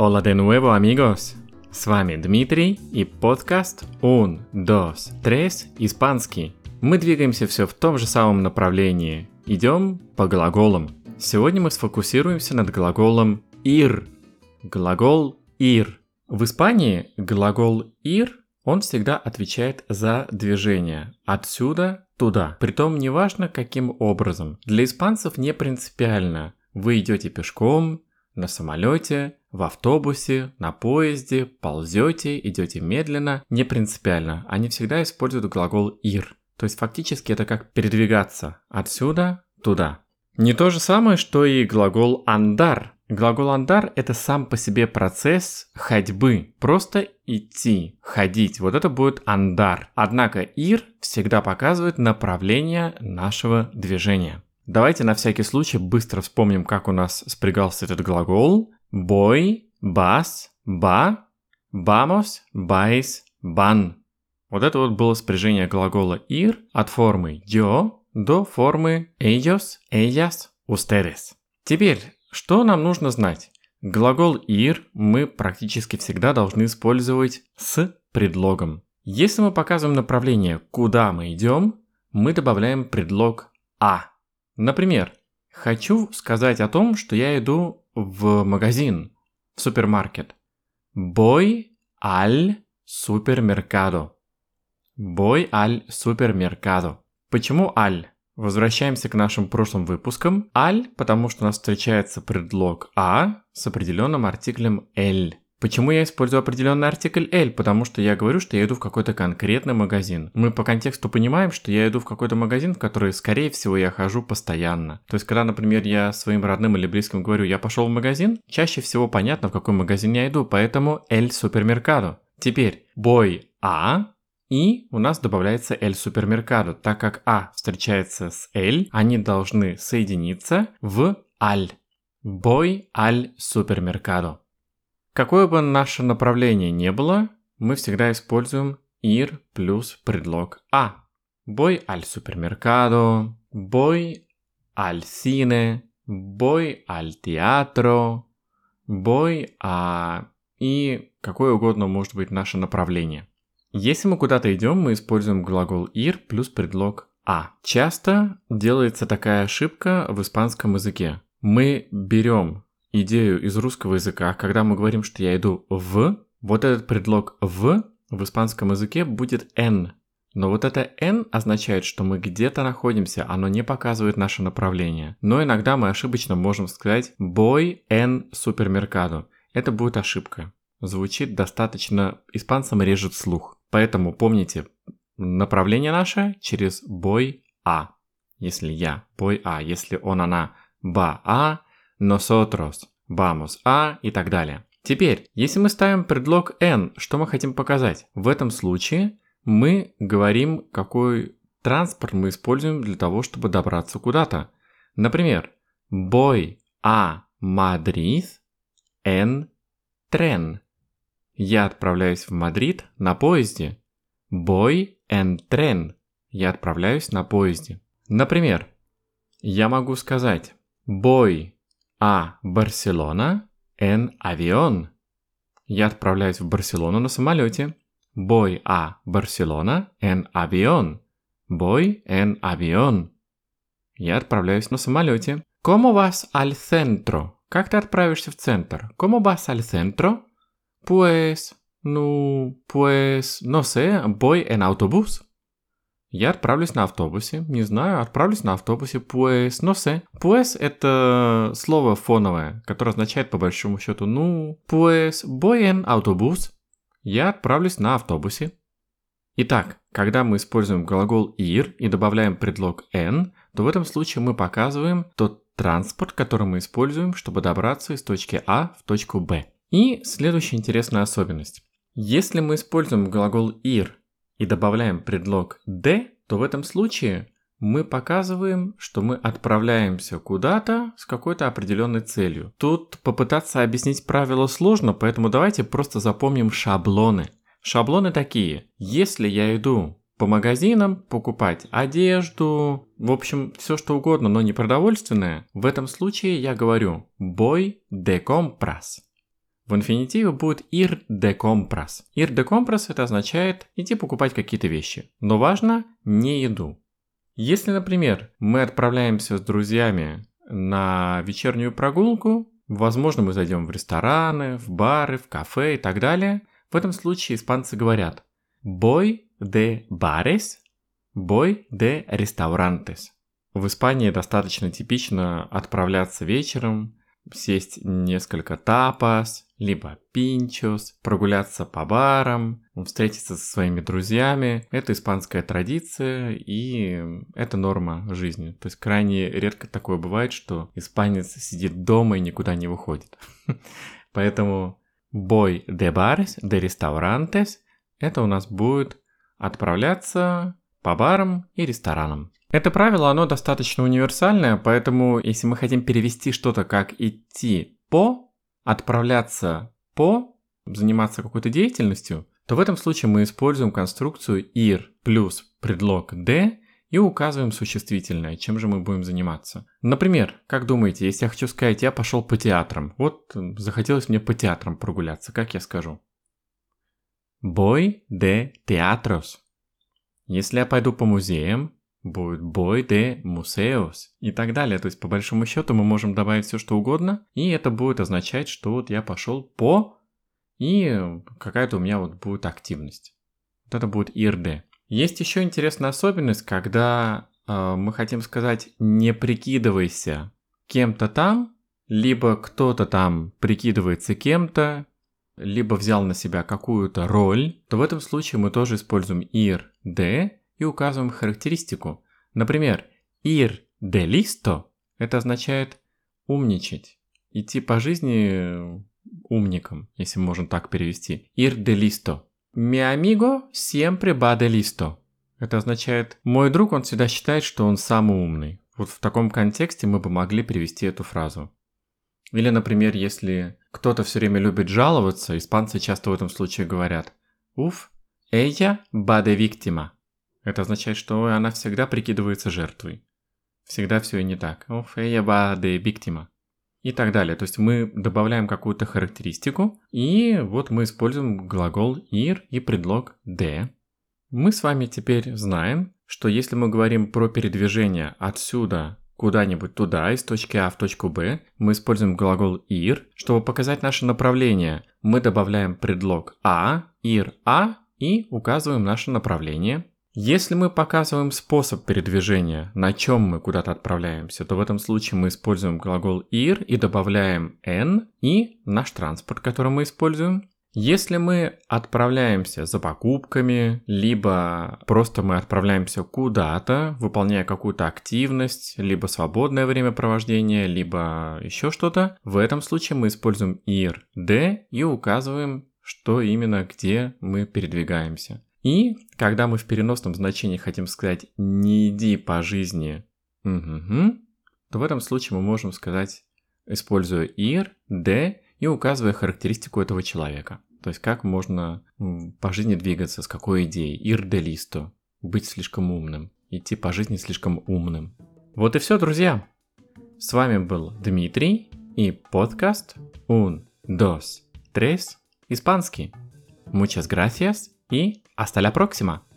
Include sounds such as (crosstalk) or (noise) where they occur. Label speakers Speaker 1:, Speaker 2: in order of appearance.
Speaker 1: Hola de nuevo, amigos! С вами Дмитрий и подкаст Un, Dos, Tres Испанский. Мы двигаемся все в том же самом направлении. Идем по глаголам. Сегодня мы сфокусируемся над глаголом ir. Глагол ir. В Испании глагол ir он всегда отвечает за движение отсюда туда. Притом неважно каким образом. Для испанцев не принципиально. Вы идете пешком, на самолете, в автобусе, на поезде, ползете, идете медленно, не принципиально. Они всегда используют глагол ir. То есть фактически это как передвигаться отсюда туда. Не то же самое, что и глагол andar. Глагол andar – это сам по себе процесс ходьбы. Просто идти, ходить. Вот это будет andar. Однако ir всегда показывает направление нашего движения. Давайте на всякий случай быстро вспомним, как у нас спрягался этот глагол. Бой, бас, ба, vamos, vais, van. Вот это вот было спряжение глагола ir от формы yo до формы ellos, ellas, ustedes. Теперь, что нам нужно знать? Глагол ir мы практически всегда должны использовать с предлогом. Если мы показываем направление, куда мы идем, мы добавляем предлог а. Например, хочу сказать о том, что я иду в магазин, в супермаркет. Voy al supermercado. Voy al supermercado. Почему аль? Возвращаемся к нашим прошлым выпускам. Аль, потому что у нас встречается предлог а с определенным артиклем el. Почему я использую определенный артикль L? Потому что я говорю, что я иду в какой-то конкретный магазин. Мы по контексту понимаем, что я иду в какой-то магазин, в который, скорее всего, я хожу постоянно. То есть, когда, например, я своим родным или близким говорю, я пошел в магазин, чаще всего понятно, в какой магазин я иду, поэтому L супермеркадо. Теперь, бой А, и у нас добавляется L супермеркадо. Так как А встречается с L, они должны соединиться в аль. Бой аль супермеркадо. Какое бы наше направление ни было, мы всегда используем ir плюс предлог а. Voy al supermercado, voy al cine, voy al teatro, voy a... И какое угодно может быть наше направление. Если мы куда-то идем, мы используем глагол ir плюс предлог а. Часто делается такая ошибка в испанском языке. Мы берем идею из русского языка, когда мы говорим, что я иду в, вот этот предлог в в испанском языке будет n. Но вот это n означает, что мы где-то находимся, оно не показывает наше направление. Но иногда мы ошибочно можем сказать «boy en supermercado». Это будет ошибка. Звучит достаточно, испанцам режет слух. Поэтому помните, направление наше через boy а. Если я, boy а. Если он, она, ба а nosotros, vamos a и так далее. Теперь, если мы ставим предлог n, что мы хотим показать? В этом случае мы говорим, какой транспорт мы используем для того, чтобы добраться куда-то. Например, voy a Madrid en tren. Я отправляюсь в Мадрид на поезде. Voy en tren. Я отправляюсь на поезде. Например, я могу сказать voy а Барселона en avión. Я отправляюсь в Барселону на самолете. Voy a Barcelona en avión. Voy en avión. Я отправляюсь на самолете. ¿Cómo vas al centro? Как ты отправишься в центр? ¿Cómo vas al centro? Pues, ну, pues, no sé, voy en autobús. Я отправлюсь на автобусе. Не знаю, отправлюсь на автобусе. Pues, no sé. Pues – это слово фоновое, которое означает по большому счету «ну». Pues, voy autobús. Я отправлюсь на автобусе. Итак, когда мы используем глагол ir и добавляем предлог n, то в этом случае мы показываем тот транспорт, который мы используем, чтобы добраться из точки А в точку Б. И следующая интересная особенность. Если мы используем глагол ir и добавляем предлог «d», то в этом случае мы показываем, что мы отправляемся куда-то с какой-то определенной целью. Тут попытаться объяснить правила сложно, поэтому давайте просто запомним шаблоны. Шаблоны такие. Если я иду по магазинам покупать одежду, в общем, все что угодно, но не продовольственное, в этом случае я говорю «boy de compras». В инфинитиве будет ir de compras. Ir de compras это означает идти покупать какие-то вещи. Но важно не еду. Если, например, мы отправляемся с друзьями на вечернюю прогулку, возможно, мы зайдем в рестораны, в бары, в кафе и так далее, в этом случае испанцы говорят «voy de bares», «voy de restaurantes». В Испании достаточно типично отправляться вечером, сесть несколько тапас, либо пинчос, прогуляться по барам, встретиться со своими друзьями. Это испанская традиция и это норма жизни. То есть крайне редко такое бывает, что испанец сидит дома и никуда не выходит. (laughs) Поэтому бой de bares, de restaurantes это у нас будет отправляться по барам и ресторанам. Это правило, оно достаточно универсальное, поэтому если мы хотим перевести что-то как идти по, отправляться по, заниматься какой-то деятельностью, то в этом случае мы используем конструкцию ir плюс предлог de и указываем существительное, чем же мы будем заниматься. Например, как думаете, если я хочу сказать, я пошел по театрам, вот захотелось мне по театрам прогуляться, как я скажу? Voy de teatros. Если я пойду по музеям, будет бой de museos и так далее. То есть, по большому счету, мы можем добавить все, что угодно, и это будет означать, что вот я пошел по, и какая-то у меня вот будет активность. Вот это будет irde. Есть еще интересная особенность, когда э, мы хотим сказать «не прикидывайся кем-то там», либо кто-то там прикидывается кем-то, либо взял на себя какую-то роль, то в этом случае мы тоже используем ir, de, и указываем характеристику. Например, ir de listo – это означает умничать, идти по жизни умником, если можно так перевести. Ir de listo. Mi amigo siempre va de listo. Это означает, мой друг, он всегда считает, что он самый умный. Вот в таком контексте мы бы могли привести эту фразу. Или, например, если кто-то все время любит жаловаться, испанцы часто в этом случае говорят «Уф, ella va de víctima». Это означает, что она всегда прикидывается жертвой. Всегда все и не так. Ella de víctima. И так далее. То есть мы добавляем какую-то характеристику, и вот мы используем глагол ir и предлог de. Мы с вами теперь знаем, что если мы говорим про передвижение отсюда куда-нибудь туда, из точки А в точку Б, мы используем глагол ir. Чтобы показать наше направление, мы добавляем предлог а, ir а и указываем наше направление. Если мы показываем способ передвижения, на чем мы куда-то отправляемся, то в этом случае мы используем глагол ir и добавляем n и наш транспорт, который мы используем. Если мы отправляемся за покупками, либо просто мы отправляемся куда-то, выполняя какую-то активность, либо свободное времяпровождение, либо еще что-то, в этом случае мы используем ir, d и указываем, что именно где мы передвигаемся. И когда мы в переносном значении хотим сказать «не иди по жизни», то в этом случае мы можем сказать, используя ir, de и указывая характеристику этого человека. То есть как можно по жизни двигаться, с какой идеей. Ir de listo. Быть слишком умным. Идти по жизни слишком умным. Вот и все, друзья. С вами был Дмитрий и подкаст Un, Dos, Tres, Испанский. Muchas gracias и Hasta la próxima.